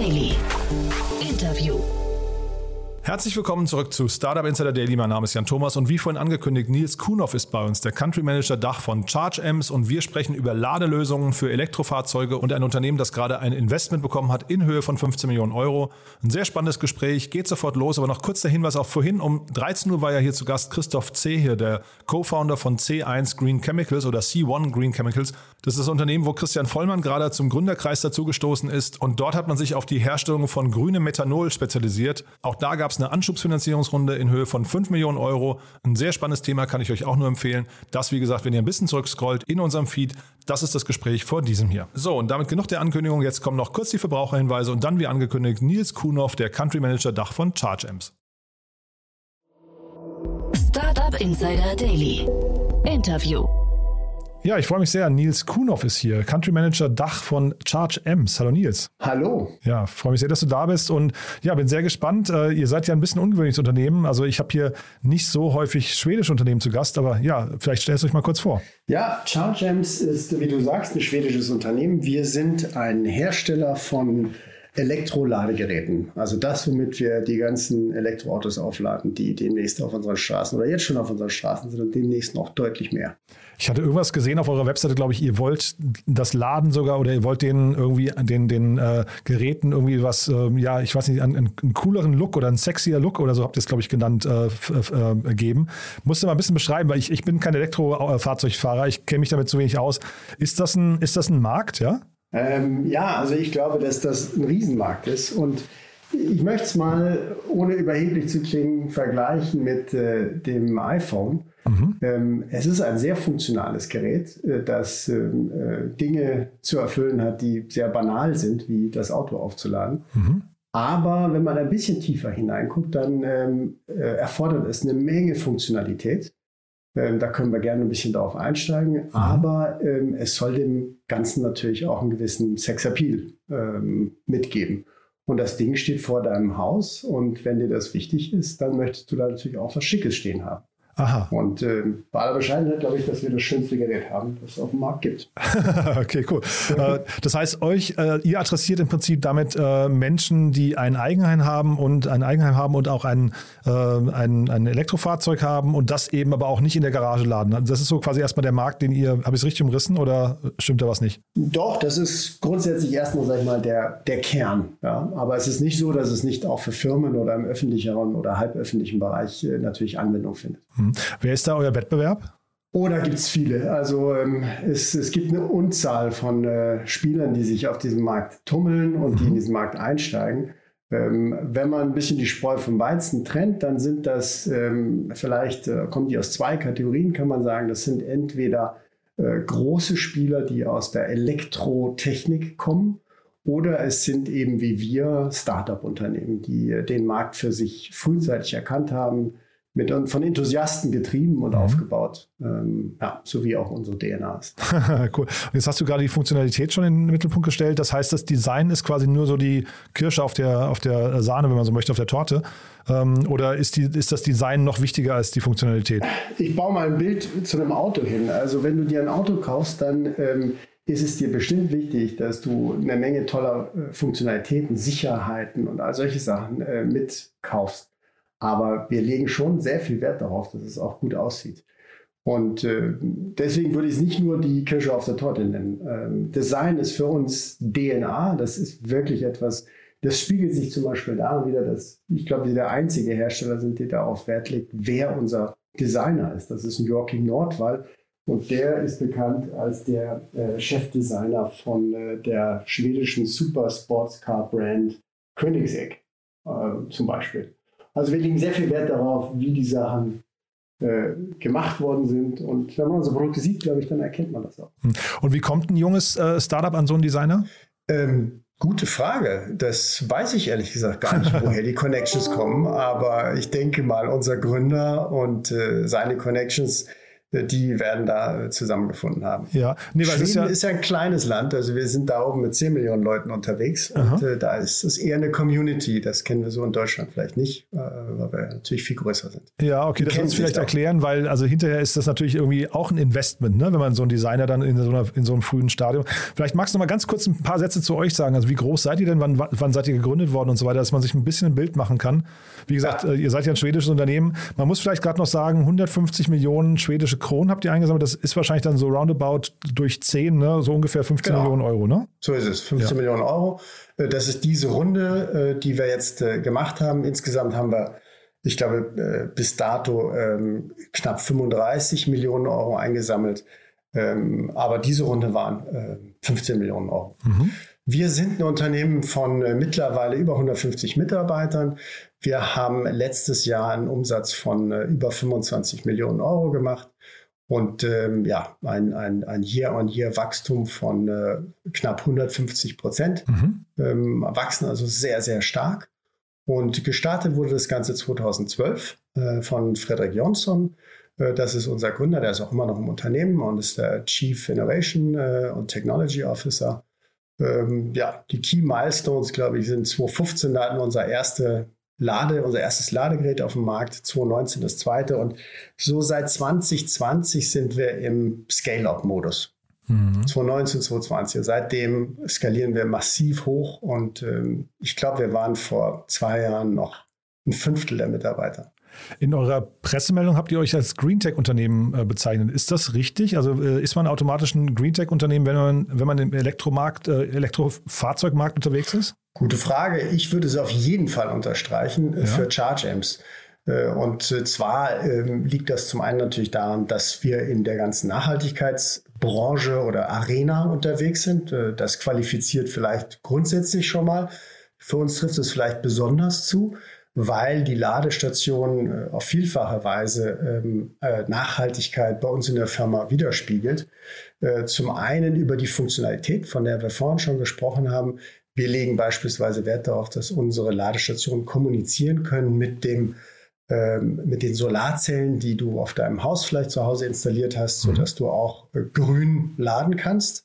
Daily. Herzlich willkommen zurück zu Startup Insider Daily. Mein Name ist Jan Thomas und wie vorhin angekündigt, Nils Kuhnhoff ist bei uns, der Country Manager Dach von ChargeAmps und wir sprechen über Ladelösungen für Elektrofahrzeuge und ein Unternehmen, das gerade ein Investment bekommen hat in Höhe von 15 Millionen Euro. Ein sehr spannendes Gespräch, geht sofort los, aber noch kurz der Hinweis auch vorhin um 13 Uhr war ja hier zu Gast Christoph C. hier, der Co-Founder von C1 Green Chemicals oder C1 Green Chemicals. Das ist das Unternehmen, wo Christian Vollmann gerade zum Gründerkreis dazugestoßen ist und dort hat man sich auf die Herstellung von grünem Methanol spezialisiert. Auch da gab es eine Anschubsfinanzierungsrunde in Höhe von 5 Millionen Euro. Ein sehr spannendes Thema, kann ich euch auch nur empfehlen. Das, wie gesagt, wenn ihr ein bisschen zurückscrollt in unserem Feed, das ist das Gespräch vor diesem hier. So, und damit genug der Ankündigung. Jetzt kommen noch kurz die Verbraucherhinweise und dann, wie angekündigt, Nils Kuhnhoff, der Country Manager Dach von ChargeAmps. Startup Insider Daily. Interview. Ja, ich freue mich sehr. Nils Kuhnhoff ist hier, Country Manager Dach von Charge Ems. Hallo Nils. Hallo. Ja, freue mich sehr, dass du da bist und ja, bin sehr gespannt. Äh, ihr seid ja ein bisschen ungewöhnliches Unternehmen. Also ich habe hier nicht so häufig schwedische Unternehmen zu Gast, aber ja, vielleicht stellst du euch mal kurz vor. Ja, Charge Ems ist, wie du sagst, ein schwedisches Unternehmen. Wir sind ein Hersteller von Elektroladegeräten. Also das, womit wir die ganzen Elektroautos aufladen, die demnächst auf unseren Straßen oder jetzt schon auf unseren Straßen sind und demnächst noch deutlich mehr. Ich hatte irgendwas gesehen auf eurer Webseite, glaube ich, ihr wollt das Laden sogar oder ihr wollt den irgendwie den, den äh, Geräten irgendwie was, äh, ja, ich weiß nicht, einen, einen, cooleren Look oder einen sexier Look oder so habt ihr es, glaube ich, genannt, äh, äh, geben. Musst du mal ein bisschen beschreiben, weil ich, ich bin kein Elektrofahrzeugfahrer, ich kenne mich damit zu wenig aus. Ist das ein, ist das ein Markt, ja? Ähm, ja, also ich glaube, dass das ein Riesenmarkt ist und ich möchte es mal, ohne überheblich zu klingen, vergleichen mit äh, dem iPhone. Mhm. Ähm, es ist ein sehr funktionales Gerät, äh, das ähm, äh, Dinge zu erfüllen hat, die sehr banal sind, wie das Auto aufzuladen. Mhm. Aber wenn man ein bisschen tiefer hineinguckt, dann ähm, äh, erfordert es eine Menge Funktionalität. Ähm, da können wir gerne ein bisschen darauf einsteigen. Mhm. Aber ähm, es soll dem Ganzen natürlich auch einen gewissen Sexappeal ähm, mitgeben. Und das Ding steht vor deinem Haus und wenn dir das wichtig ist, dann möchtest du da natürlich auch was Schickes stehen haben. Aha. Und äh, bei aller Bescheidenheit glaube ich, dass wir das schönste Gerät haben, das es auf dem Markt gibt. okay, cool. Äh, das heißt, euch, äh, ihr adressiert im Prinzip damit äh, Menschen, die ein Eigenheim haben und ein Eigenheim haben und auch ein, äh, ein, ein Elektrofahrzeug haben und das eben aber auch nicht in der Garage laden. Also das ist so quasi erstmal der Markt, den ihr, habe ich es richtig umrissen oder stimmt da was nicht? Doch, das ist grundsätzlich erstmal, sag ich mal, der, der Kern. Ja? Aber es ist nicht so, dass es nicht auch für Firmen oder im öffentlicheren oder halböffentlichen Bereich äh, natürlich Anwendung findet. Hm. Wer ist da euer Wettbewerb? Oh, da gibt es viele. Also ähm, es, es gibt eine Unzahl von äh, Spielern, die sich auf diesem Markt tummeln und mhm. die in mhm. diesen Markt einsteigen. Ähm, wenn man ein bisschen die Spreu vom Weizen trennt, dann sind das ähm, vielleicht, äh, kommen die aus zwei Kategorien, kann man sagen. Das sind entweder äh, große Spieler, die aus der Elektrotechnik kommen, oder es sind eben wie wir Startup-Unternehmen, die äh, den Markt für sich frühzeitig erkannt haben, mit, von Enthusiasten getrieben und mhm. aufgebaut. Ähm, ja, so wie auch unsere DNA ist. cool. Und jetzt hast du gerade die Funktionalität schon in den Mittelpunkt gestellt. Das heißt, das Design ist quasi nur so die Kirsche auf der, auf der Sahne, wenn man so möchte, auf der Torte. Ähm, oder ist, die, ist das Design noch wichtiger als die Funktionalität? Ich baue mal ein Bild zu einem Auto hin. Also wenn du dir ein Auto kaufst, dann ähm, ist es dir bestimmt wichtig, dass du eine Menge toller äh, Funktionalitäten, Sicherheiten und all solche Sachen äh, mitkaufst. Aber wir legen schon sehr viel Wert darauf, dass es auch gut aussieht. Und äh, deswegen würde ich es nicht nur die Kirsche auf der Torte nennen. Ähm, Design ist für uns DNA. Das ist wirklich etwas, das spiegelt sich zum Beispiel daran wieder, dass ich glaube, wir der einzige Hersteller sind, der darauf Wert legt, wer unser Designer ist. Das ist ein Joachim Nordwall. Und der ist bekannt als der äh, Chefdesigner von äh, der schwedischen Super Car Brand Königsegg äh, zum Beispiel. Also wir legen sehr viel Wert darauf, wie die Sachen äh, gemacht worden sind. Und wenn man unsere Produkte sieht, glaube ich, dann erkennt man das auch. Hm. Und wie kommt ein junges äh, Startup an so einen Designer? Ähm, gute Frage. Das weiß ich ehrlich gesagt gar nicht, woher die Connections kommen. Aber ich denke mal, unser Gründer und äh, seine Connections die werden da zusammengefunden haben. Ja, nee, Schweden ist ja, ist ja, ein kleines Land, also wir sind da oben mit 10 Millionen Leuten unterwegs Aha. und äh, da ist es eher eine Community, das kennen wir so in Deutschland vielleicht nicht, äh, weil wir natürlich viel größer sind. Ja, okay, die das muss vielleicht erklären, weil also hinterher ist das natürlich irgendwie auch ein Investment, ne, wenn man so einen Designer dann in so, einer, in so einem frühen Stadium. Vielleicht magst du noch mal ganz kurz ein paar Sätze zu euch sagen, also wie groß seid ihr denn, wann, wann seid ihr gegründet worden und so weiter, dass man sich ein bisschen ein Bild machen kann. Wie gesagt, ja. Äh, ihr seid ja ein schwedisches Unternehmen. Man muss vielleicht gerade noch sagen, 150 Millionen schwedische Kronen habt ihr eingesammelt. Das ist wahrscheinlich dann so roundabout durch 10, ne? so ungefähr 15 genau. Millionen Euro, ne? So ist es, 15 ja. Millionen Euro. Äh, das ist diese Runde, äh, die wir jetzt gemacht haben. Insgesamt haben wir, ich glaube, bis dato ähm, knapp 35 Millionen Euro eingesammelt. Ähm, aber diese Runde waren 15 Millionen Euro. Mhm. Wir sind ein Unternehmen von mittlerweile über 150 Mitarbeitern. Wir haben letztes Jahr einen Umsatz von äh, über 25 Millionen Euro gemacht und ähm, ja, ein, ein, ein Year-on-Year-Wachstum von äh, knapp 150 Prozent. Mhm. Ähm, wachsen also sehr, sehr stark. Und gestartet wurde das Ganze 2012 äh, von Frederick Jonsson. Äh, das ist unser Gründer, der ist auch immer noch im Unternehmen und ist der Chief Innovation äh, und Technology Officer. Ähm, ja, die Key Milestones, glaube ich, sind 2015, da hatten wir unser erste Lade, unser erstes Ladegerät auf dem Markt, 2019 das zweite. Und so seit 2020 sind wir im Scale-Up-Modus. Mhm. 2019, 2020. Seitdem skalieren wir massiv hoch und ähm, ich glaube, wir waren vor zwei Jahren noch ein Fünftel der Mitarbeiter. In eurer Pressemeldung habt ihr euch als Greentech-Unternehmen äh, bezeichnet. Ist das richtig? Also äh, ist man automatisch ein Greentech-Unternehmen, wenn man, wenn man im Elektromarkt, äh, Elektrofahrzeugmarkt unterwegs ist? Gute Frage. Ich würde es auf jeden Fall unterstreichen ja. für Charge Amps. Äh, und zwar ähm, liegt das zum einen natürlich daran, dass wir in der ganzen Nachhaltigkeitsbranche oder Arena unterwegs sind. Das qualifiziert vielleicht grundsätzlich schon mal. Für uns trifft es vielleicht besonders zu weil die Ladestation äh, auf vielfache Weise ähm, äh, Nachhaltigkeit bei uns in der Firma widerspiegelt. Äh, zum einen über die Funktionalität, von der wir vorhin schon gesprochen haben. Wir legen beispielsweise Wert darauf, dass unsere Ladestationen kommunizieren können mit dem ähm, mit den Solarzellen, die du auf deinem Haus vielleicht zu Hause installiert hast, mhm. sodass du auch grün laden kannst.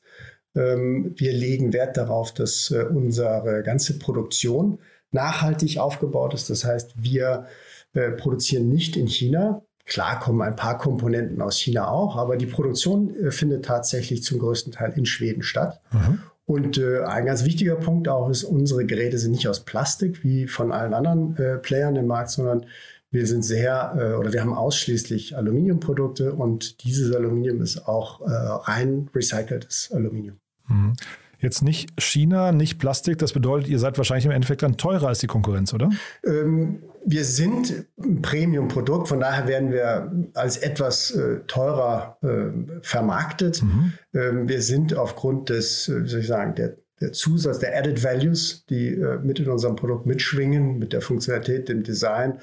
Ähm, wir legen Wert darauf, dass unsere ganze Produktion nachhaltig aufgebaut ist. Das heißt, wir äh, produzieren nicht in China. Klar kommen ein paar Komponenten aus China auch, aber die Produktion äh, findet tatsächlich zum größten Teil in Schweden statt. Mhm. Und äh, ein ganz wichtiger Punkt auch ist, unsere Geräte sind nicht aus Plastik wie von allen anderen äh, Playern im Markt, sondern wir sind sehr äh, oder wir haben ausschließlich Aluminiumprodukte und dieses Aluminium ist auch äh, rein recyceltes Aluminium. Mhm. Jetzt nicht China, nicht Plastik, das bedeutet, ihr seid wahrscheinlich im Endeffekt dann teurer als die Konkurrenz, oder? Ähm, wir sind ein Premium-Produkt, von daher werden wir als etwas äh, teurer äh, vermarktet. Mhm. Ähm, wir sind aufgrund des, äh, wie soll ich sagen, der, der Zusatz, der Added Values, die äh, mit in unserem Produkt mitschwingen, mit der Funktionalität, dem Design,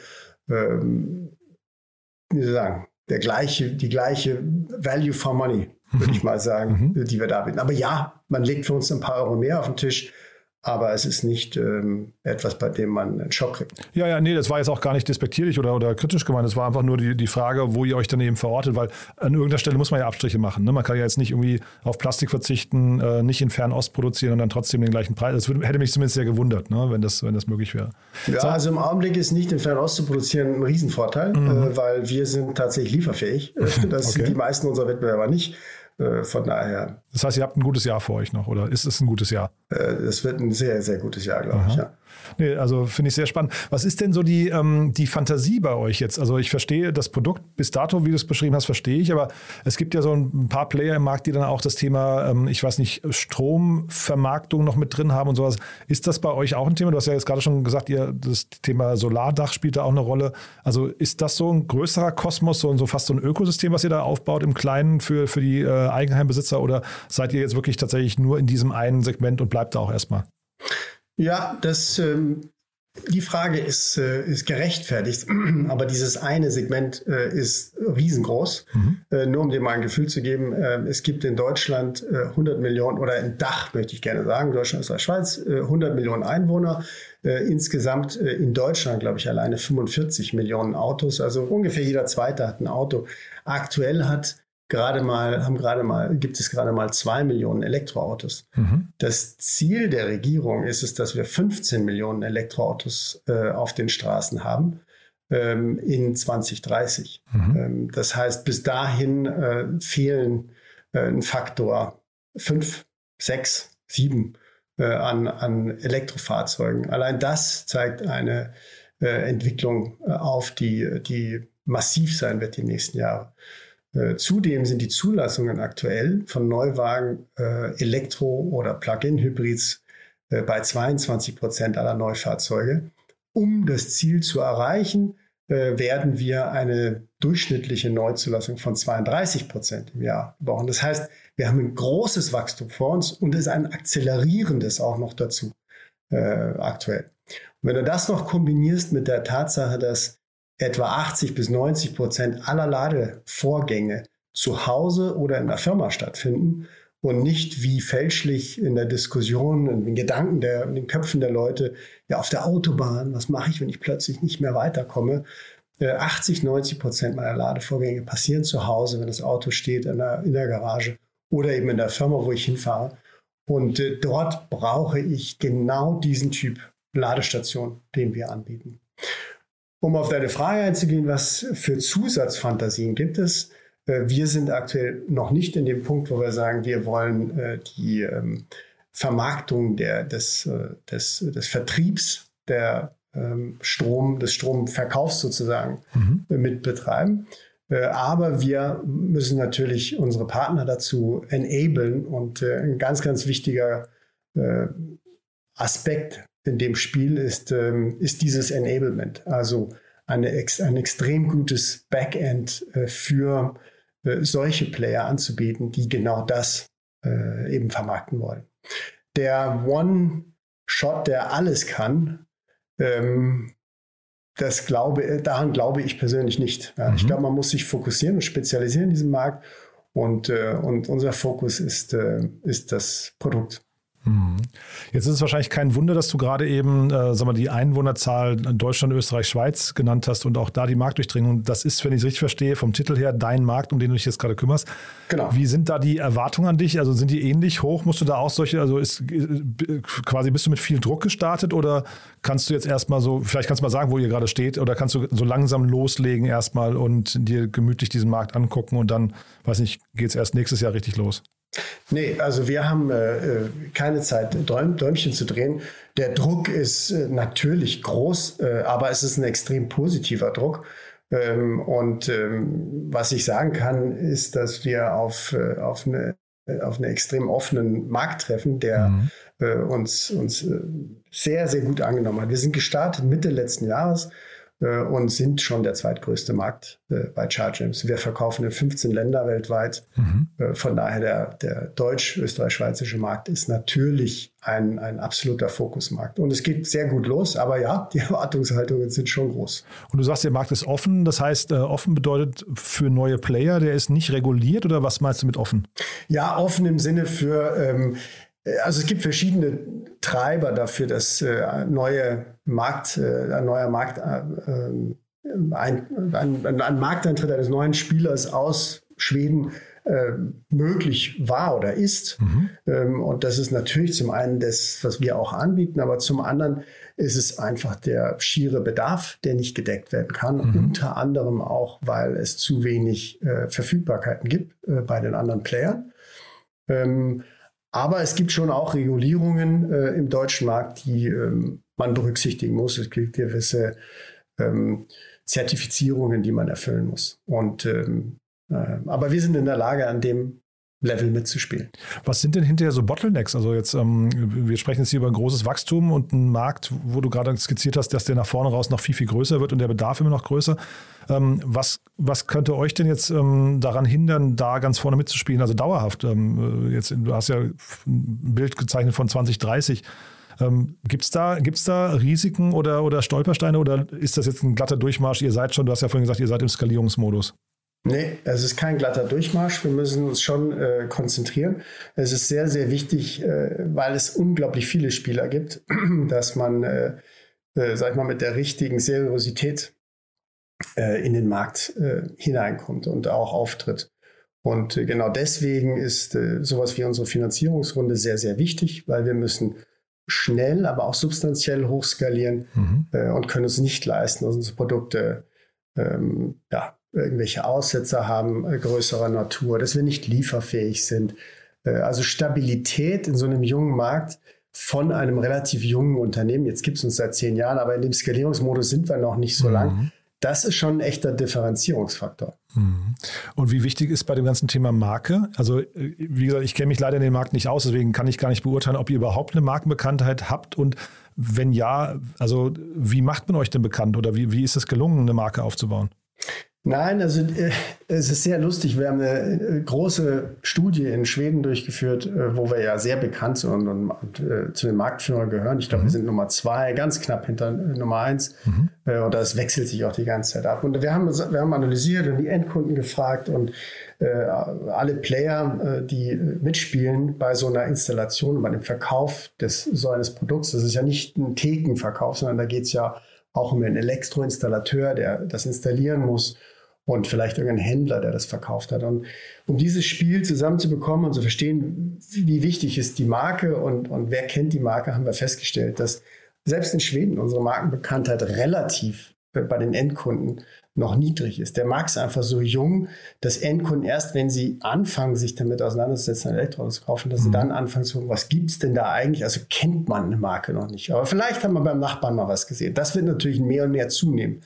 ähm, wie soll ich sagen, der gleiche, die gleiche Value for Money würde ich mal sagen, mhm. die wir da bieten. Aber ja, man legt für uns ein paar Euro mehr auf den Tisch aber es ist nicht ähm, etwas, bei dem man einen Schock kriegt. Ja, ja, nee, das war jetzt auch gar nicht despektierlich oder, oder kritisch gemeint. Es war einfach nur die, die Frage, wo ihr euch dann eben verortet, weil an irgendeiner Stelle muss man ja Abstriche machen. Ne? Man kann ja jetzt nicht irgendwie auf Plastik verzichten, äh, nicht in Fernost produzieren und dann trotzdem den gleichen Preis. Das würde, hätte mich zumindest sehr gewundert, ne? wenn, das, wenn das möglich wäre. Ja, so. also im Augenblick ist nicht in Fernost zu produzieren ein Riesenvorteil, mhm. äh, weil wir sind tatsächlich lieferfähig. Das okay. sind die meisten unserer Wettbewerber nicht. Äh, von daher. Das heißt, ihr habt ein gutes Jahr vor euch noch, oder ist es ein gutes Jahr? Es äh, wird ein sehr, sehr gutes Jahr, glaube ich, ja. Nee, also finde ich sehr spannend. Was ist denn so die, ähm, die Fantasie bei euch jetzt? Also ich verstehe das Produkt bis dato, wie du es beschrieben hast, verstehe ich, aber es gibt ja so ein paar Player im Markt, die dann auch das Thema, ähm, ich weiß nicht, Stromvermarktung noch mit drin haben und sowas. Ist das bei euch auch ein Thema? Du hast ja jetzt gerade schon gesagt, ihr, das Thema Solardach spielt da auch eine Rolle. Also ist das so ein größerer Kosmos, so, so fast so ein Ökosystem, was ihr da aufbaut im Kleinen für, für die äh, Eigenheimbesitzer oder seid ihr jetzt wirklich tatsächlich nur in diesem einen Segment und bleibt da auch erstmal? Ja, das ähm, Die Frage ist, äh, ist gerechtfertigt, aber dieses eine Segment äh, ist riesengroß. Mhm. Äh, nur um dir mal ein Gefühl zu geben, äh, es gibt in Deutschland 100 äh, Millionen oder im Dach möchte ich gerne sagen, Deutschland, Österreich, Schweiz, 100 Millionen Einwohner. insgesamt in Deutschland, glaube ich, alleine 45 Millionen Autos. Also ungefähr jeder Zweite hat ein Auto. Aktuell hat gerade mal, haben gerade mal, gibt es gerade mal zwei Millionen Elektroautos. Mhm. Das Ziel der Regierung ist es, dass wir 15 Millionen Elektroautos äh, auf den Straßen haben ähm, in 2030. Mhm. Ähm, das heißt, bis dahin äh, fehlen äh, ein Faktor 5, 6, 7 an, an Elektrofahrzeugen. Allein das zeigt eine äh, Entwicklung äh, auf, die, die massiv sein wird die nächsten Jahre. Äh, zudem sind die Zulassungen aktuell von Neuwagen äh, Elektro- oder Plug-in-Hybrids äh, bei 22 Prozent aller Neufahrzeuge. Um das Ziel zu erreichen, äh, werden wir eine durchschnittliche Neuzulassung von 32 Prozent im Jahr brauchen. Das heißt, wir haben ein großes Wachstum vor uns und es ist ein akzelerierendes auch noch dazu äh, aktuell. Und wenn du das noch kombinierst mit der Tatsache, dass etwa 80 bis 90 Prozent aller Ladevorgänge zu Hause oder in der Firma stattfinden und nicht wie fälschlich in der Diskussion, in den Gedanken der, in den Köpfen der Leute, ja, auf der Autobahn, was mache ich, wenn ich plötzlich nicht mehr weiterkomme? 80, äh, 90 Prozent meiner Ladevorgänge passieren zu Hause, wenn das Auto steht in der, in der Garage oder eben in der Firma, wo ich hinfahre. Und äh, dort brauche ich genau diesen Typ Ladestation, den wir anbieten. Um auf deine Frage einzugehen, was für Zusatzfantasien gibt es? Äh, wir sind aktuell noch nicht in dem Punkt, wo wir sagen, wir wollen äh, die ähm, Vermarktung der, des, äh, des, des Vertriebs der ähm, Strom, des Stromverkaufs sozusagen mhm. mit betreiben. Aber wir müssen natürlich unsere Partner dazu enablen und ein ganz, ganz wichtiger Aspekt in dem Spiel ist, ähm, ist dieses Enablement. Also eine, ein extrem gutes Backend äh, für äh, solche Player anzubieten, die genau das äh, eben vermarkten wollen. Der One-Shot, der alles kann, ähm, das glaube, daran glaube ich persönlich nicht. Ja, mhm. Ich glaube, man muss sich fokussieren und spezialisieren in diesem Markt. Und, äh, und unser Fokus ist, äh, ist das Produkt. Jetzt ist es wahrscheinlich kein Wunder, dass du gerade eben äh, sag mal, die Einwohnerzahl in Deutschland, Österreich, Schweiz genannt hast und auch da die Marktdurchdringung. Das ist, wenn ich es richtig verstehe, vom Titel her dein Markt, um den du dich jetzt gerade kümmerst. Genau. Wie sind da die Erwartungen an dich? Also sind die ähnlich hoch? Musst du da auch solche, also ist äh, quasi bist du mit viel Druck gestartet oder kannst du jetzt erstmal so, vielleicht kannst du mal sagen, wo ihr gerade steht, oder kannst du so langsam loslegen erstmal und dir gemütlich diesen Markt angucken und dann, weiß nicht, geht es erst nächstes Jahr richtig los? Nee, also wir haben äh, äh, keine Zeit, Däum, Däumchen zu drehen. Der Druck ist äh, natürlich groß, äh, aber es ist ein extrem positiver Druck. Ähm, und ähm, was ich sagen kann, ist, dass wir auf, äh, auf, eine, äh, auf einen extrem offenen Markt treffen, der mhm. uns, uns sehr, sehr gut angenommen hat. Wir sind gestartet Mitte letzten Jahres und sind schon der zweitgrößte Markt äh, bei Chargems. Wir verkaufen in 15 Länder weltweit. Mhm. Äh, von daher der, der deutsch-österreich-schweizerische Markt ist natürlich ein, ein absoluter Fokusmarkt. Und es geht sehr gut los, aber ja, die Erwartungshaltungen sind schon groß. Und du sagst, der Markt ist offen. Das heißt, offen bedeutet für neue Player, der ist nicht reguliert oder was meinst du mit offen? Ja, offen im Sinne für ähm, also es gibt verschiedene Treiber dafür, dass äh, neue Markt, äh, ein neuer Markt, äh, ähm, ein, ein, ein, Markteintritt eines neuen Spielers aus Schweden äh, möglich war oder ist. Mhm. Ähm, und das ist natürlich zum einen das, was wir auch anbieten, aber zum anderen ist es einfach der schiere Bedarf, der nicht gedeckt werden kann. Mhm. Unter anderem auch, weil es zu wenig äh, Verfügbarkeiten gibt äh, bei den anderen Playern. Ähm, aber es gibt schon auch Regulierungen äh, im deutschen Markt, die ähm, man berücksichtigen muss. Es gibt gewisse ähm, Zertifizierungen, die man erfüllen muss. Und ähm, äh, aber wir sind in der Lage, an dem Level mitzuspielen. Was sind denn hinterher so Bottlenecks? Also jetzt, ähm, wir sprechen jetzt hier über ein großes Wachstum und einen Markt, wo du gerade skizziert hast, dass der nach vorne raus noch viel, viel größer wird und der Bedarf immer noch größer. Ähm, was, was könnte euch denn jetzt ähm, daran hindern, da ganz vorne mitzuspielen, also dauerhaft? Ähm, äh, jetzt, du hast ja ein Bild gezeichnet von 2030. Ähm, Gibt es da, gibt's da Risiken oder, oder Stolpersteine oder ist das jetzt ein glatter Durchmarsch? Ihr seid schon, du hast ja vorhin gesagt, ihr seid im Skalierungsmodus. Nee, es ist kein glatter Durchmarsch. Wir müssen uns schon äh, konzentrieren. Es ist sehr, sehr wichtig, äh, weil es unglaublich viele Spieler gibt, dass man, äh, äh, sag ich mal, mit der richtigen Seriosität äh, in den Markt äh, hineinkommt und auch auftritt. Und genau deswegen ist sowas wie unsere Finanzierungsrunde sehr, sehr wichtig, weil wir müssen schnell, aber auch substanziell hochskalieren mhm. und können uns nicht leisten, unsere Produkte ähm, ja, irgendwelche Aussetzer haben äh, größerer Natur, dass wir nicht lieferfähig sind. Äh, also Stabilität in so einem jungen Markt von einem relativ jungen Unternehmen, jetzt gibt es uns seit zehn Jahren, aber in dem Skalierungsmodus sind wir noch nicht so mhm. lang. Das ist schon ein echter Differenzierungsfaktor. Mhm. Und wie wichtig ist bei dem ganzen Thema Marke? Also, äh, wie gesagt, ich kenne mich leider in den Markt nicht aus, deswegen kann ich gar nicht beurteilen, ob ihr überhaupt eine Markenbekanntheit habt und wenn ja, also wie macht man euch denn bekannt oder wie, wie ist es gelungen, eine Marke aufzubauen? Nein, also äh, es ist sehr lustig. Wir haben eine äh, große Studie in Schweden durchgeführt, äh, wo wir ja sehr bekannt sind und, und, äh, zu den Marktführern gehören. Ich glaube, mhm. wir sind Nummer zwei, ganz knapp hinter Nummer eins. Mhm. Und das wechselt sich auch die ganze Zeit ab. Und wir haben, wir haben analysiert und die Endkunden gefragt und alle Player, die mitspielen bei so einer Installation, bei dem Verkauf des so eines Produkts. Das ist ja nicht ein Thekenverkauf, sondern da geht es ja auch um einen Elektroinstallateur, der das installieren muss und vielleicht irgendein Händler, der das verkauft hat. Und um dieses Spiel zusammenzubekommen und zu verstehen, wie wichtig ist die Marke und, und wer kennt die Marke, haben wir festgestellt, dass selbst in Schweden unsere Markenbekanntheit relativ bei den Endkunden noch niedrig ist. Der Markt ist einfach so jung, dass Endkunden erst, wenn sie anfangen, sich damit auseinanderzusetzen, ein Elektroauto zu kaufen, dass mhm. sie dann anfangen zu gucken, was gibt es denn da eigentlich? Also kennt man eine Marke noch nicht. Aber vielleicht haben wir beim Nachbarn mal was gesehen. Das wird natürlich mehr und mehr zunehmen.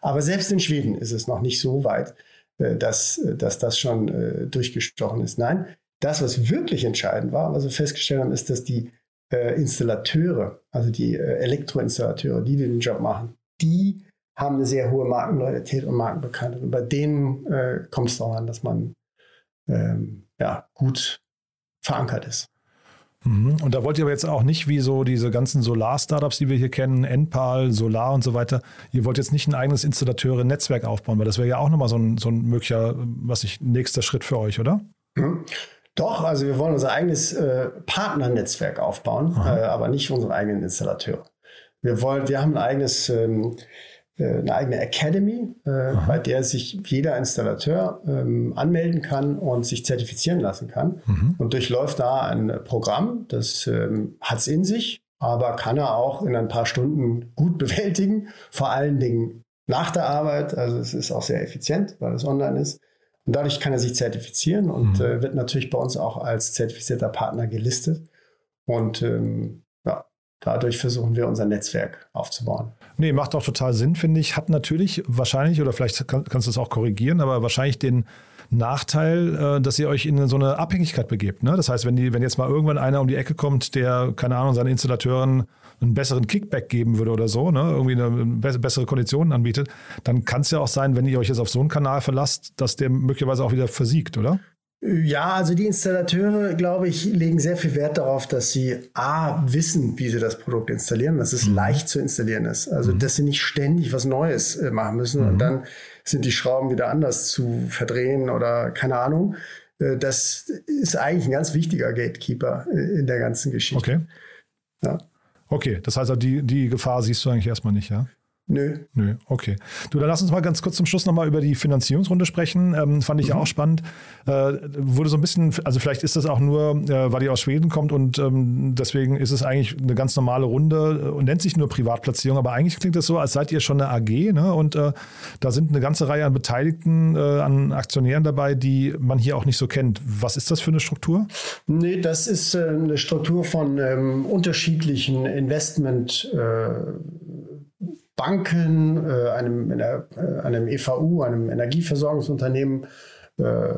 Aber selbst in Schweden ist es noch nicht so weit, äh, dass, äh, dass das schon äh, durchgestochen ist. Nein, das, was wirklich entscheidend war, was wir festgestellt haben, ist, dass die Installateure, also die Elektroinstallateure, die den Job machen, die haben eine sehr hohe Markenloyalität und Markenbekanntheit. Und bei denen äh, kommt es darauf an, dass man ähm, ja, gut verankert ist. Mhm. Und da wollt ihr aber jetzt auch nicht wie so diese ganzen Solar-Startups, die wir hier kennen, Enpal, Solar und so weiter, ihr wollt jetzt nicht ein eigenes Installateure-Netzwerk aufbauen, weil das wäre ja auch nochmal so ein, so ein möglicher, was ich, nächster Schritt für euch, oder? Mhm. Doch, also wir wollen unser eigenes äh, Partnernetzwerk aufbauen, äh, aber nicht unsere eigenen Installateure. Wir wollen, wir haben ein eigenes ähm, äh, eine eigene Academy, äh, bei der sich jeder Installateur ähm, anmelden kann und sich zertifizieren lassen kann mhm. und durchläuft da ein Programm, das ähm, hat es in sich, aber kann er auch in ein paar Stunden gut bewältigen, vor allen Dingen nach der Arbeit. Also es ist auch sehr effizient, weil es online ist. Und dadurch kann er sich zertifizieren und mhm. äh, wird natürlich bei uns auch als zertifizierter Partner gelistet. Und ähm, ja, dadurch versuchen wir unser Netzwerk aufzubauen. Nee, macht auch total Sinn, finde ich. Hat natürlich wahrscheinlich, oder vielleicht kann, kannst du das auch korrigieren, aber wahrscheinlich den Nachteil, äh, dass ihr euch in so eine Abhängigkeit begebt. Ne? Das heißt, wenn, die, wenn jetzt mal irgendwann einer um die Ecke kommt, der, keine Ahnung, seinen Installateuren einen besseren Kickback geben würde oder so, ne? irgendwie eine bessere Konditionen anbietet, dann kann es ja auch sein, wenn ihr euch jetzt auf so einen Kanal verlasst, dass der möglicherweise auch wieder versiegt, oder? Ja, also die Installateure, glaube ich, legen sehr viel Wert darauf, dass sie A, wissen, wie sie das Produkt installieren, dass es mhm. leicht zu installieren ist. Also, mhm. dass sie nicht ständig was Neues äh, machen müssen mhm. und dann sind die Schrauben wieder anders zu verdrehen oder keine Ahnung. Äh, das ist eigentlich ein ganz wichtiger Gatekeeper äh, in der ganzen Geschichte. Okay. Ja. Okay, das heißt, die, die Gefahr siehst du eigentlich erstmal nicht, ja? Nö. Nö, okay. Du, dann lass uns mal ganz kurz zum Schluss nochmal über die Finanzierungsrunde sprechen. Ähm, fand ich mhm. auch spannend. Äh, wurde so ein bisschen, also vielleicht ist das auch nur, äh, weil ihr aus Schweden kommt und ähm, deswegen ist es eigentlich eine ganz normale Runde und nennt sich nur Privatplatzierung, aber eigentlich klingt das so, als seid ihr schon eine AG ne? und äh, da sind eine ganze Reihe an Beteiligten, äh, an Aktionären dabei, die man hier auch nicht so kennt. Was ist das für eine Struktur? Nee, das ist äh, eine Struktur von ähm, unterschiedlichen Investment- äh, Banken, äh, einem, äh, einem EVU, einem Energieversorgungsunternehmen. Äh,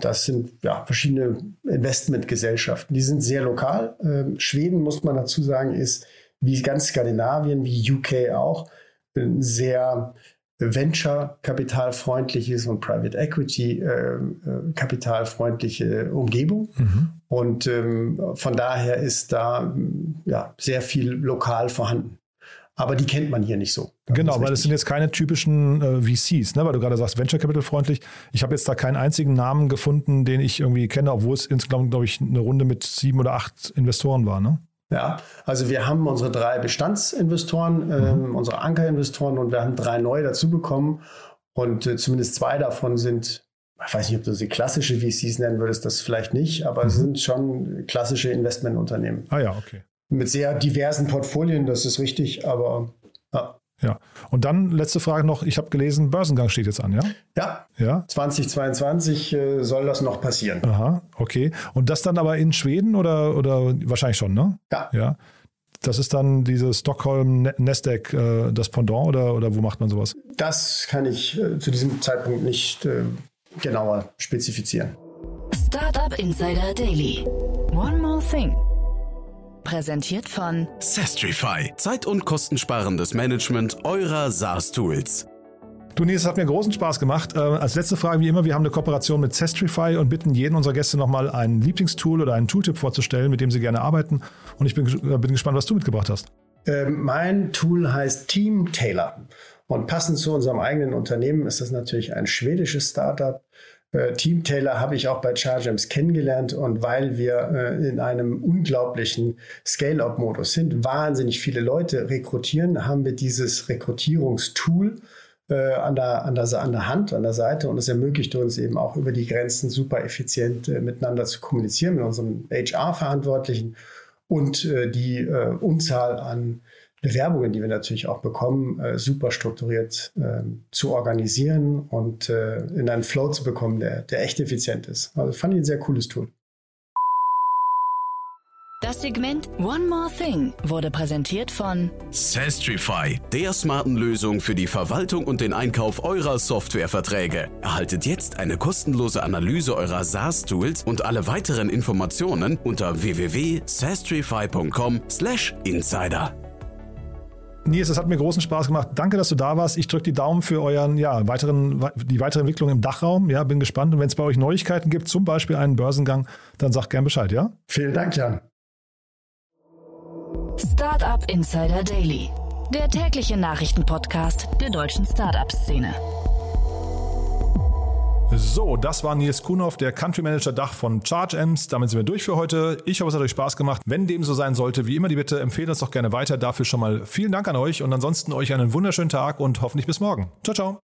das sind ja, verschiedene Investmentgesellschaften. Die sind sehr lokal. Ähm, Schweden, muss man dazu sagen, ist wie ganz Skandinavien, wie UK auch, ein sehr Venture-kapitalfreundliches und Private Equity-kapitalfreundliche Umgebung. Mhm. Und ähm, von daher ist da ja, sehr viel lokal vorhanden. Aber die kennt man hier nicht so. Genau, weil das sind jetzt keine typischen äh, VCs, ne? weil du gerade sagst, Venture Capital freundlich. Ich habe jetzt da keinen einzigen Namen gefunden, den ich irgendwie kenne, obwohl es insgesamt, glaube ich, eine Runde mit sieben oder acht Investoren war. Ne? Ja, also wir haben unsere drei Bestandsinvestoren, ähm, mhm. unsere Ankerinvestoren und wir haben drei neue dazu bekommen. Und äh, zumindest zwei davon sind, ich weiß nicht, ob du sie klassische VCs nennen würdest, das vielleicht nicht, aber mhm. sind schon klassische Investmentunternehmen. Ah ja, okay mit sehr diversen Portfolien, das ist richtig, aber ja. Ja, und dann letzte Frage noch. Ich habe gelesen, Börsengang steht jetzt an, ja? Ja, ja. 2022 äh, soll das noch passieren. Aha, okay. Und das dann aber in Schweden oder, oder wahrscheinlich schon, ne? Ja. ja. Das ist dann diese Stockholm Nasdaq, äh, das Pendant oder, oder wo macht man sowas? Das kann ich äh, zu diesem Zeitpunkt nicht äh, genauer spezifizieren. Startup Insider Daily. One more thing. Präsentiert von Sestrify. Zeit- und kostensparendes Management eurer SaaS-Tools. Du, Nils, es hat mir großen Spaß gemacht. Äh, als letzte Frage, wie immer, wir haben eine Kooperation mit Sestrify und bitten jeden unserer Gäste nochmal ein Lieblingstool oder einen Tooltip vorzustellen, mit dem sie gerne arbeiten. Und ich bin, äh, bin gespannt, was du mitgebracht hast. Äh, mein Tool heißt Team Tailor. Und passend zu unserem eigenen Unternehmen ist das natürlich ein schwedisches Startup, äh, Team Taylor habe ich auch bei ChargeAmps kennengelernt und weil wir äh, in einem unglaublichen Scale-up-Modus sind, wahnsinnig viele Leute rekrutieren, haben wir dieses Rekrutierungstool äh, an, der, an, der, an der Hand, an der Seite und es ermöglicht uns eben auch über die Grenzen super effizient äh, miteinander zu kommunizieren mit unserem HR-Verantwortlichen und äh, die Unzahl an Bewerbungen, die wir natürlich auch bekommen, äh, super strukturiert äh, zu organisieren und äh, in einen Flow zu bekommen, der, der echt effizient ist. Also fand ich ein sehr cooles Tool. Das Segment One More Thing wurde präsentiert von Sastrify, der smarten Lösung für die Verwaltung und den Einkauf eurer Softwareverträge. Erhaltet jetzt eine kostenlose Analyse eurer SaaS-Tools und alle weiteren Informationen unter www.sastrify.com/insider. Nils, es hat mir großen Spaß gemacht. Danke, dass du da warst. Ich drücke die Daumen für euren, ja, weiteren, die weitere Entwicklung im Dachraum. Ja, bin gespannt. Und wenn es bei euch Neuigkeiten gibt, zum Beispiel einen Börsengang, dann sagt gern Bescheid, ja? Vielen Dank, Jan. Startup Insider Daily, der tägliche Nachrichtenpodcast der deutschen Startup-Szene. So, das war Nils Kuhnhoff, der Country Manager Dach von ChargeAmps. Damit sind wir durch für heute. Ich hoffe, es hat euch Spaß gemacht. Wenn dem so sein sollte, wie immer die Bitte, empfehlt uns doch gerne weiter. Dafür schon mal vielen Dank an euch und ansonsten euch einen wunderschönen Tag und hoffentlich bis morgen. Ciao, ciao.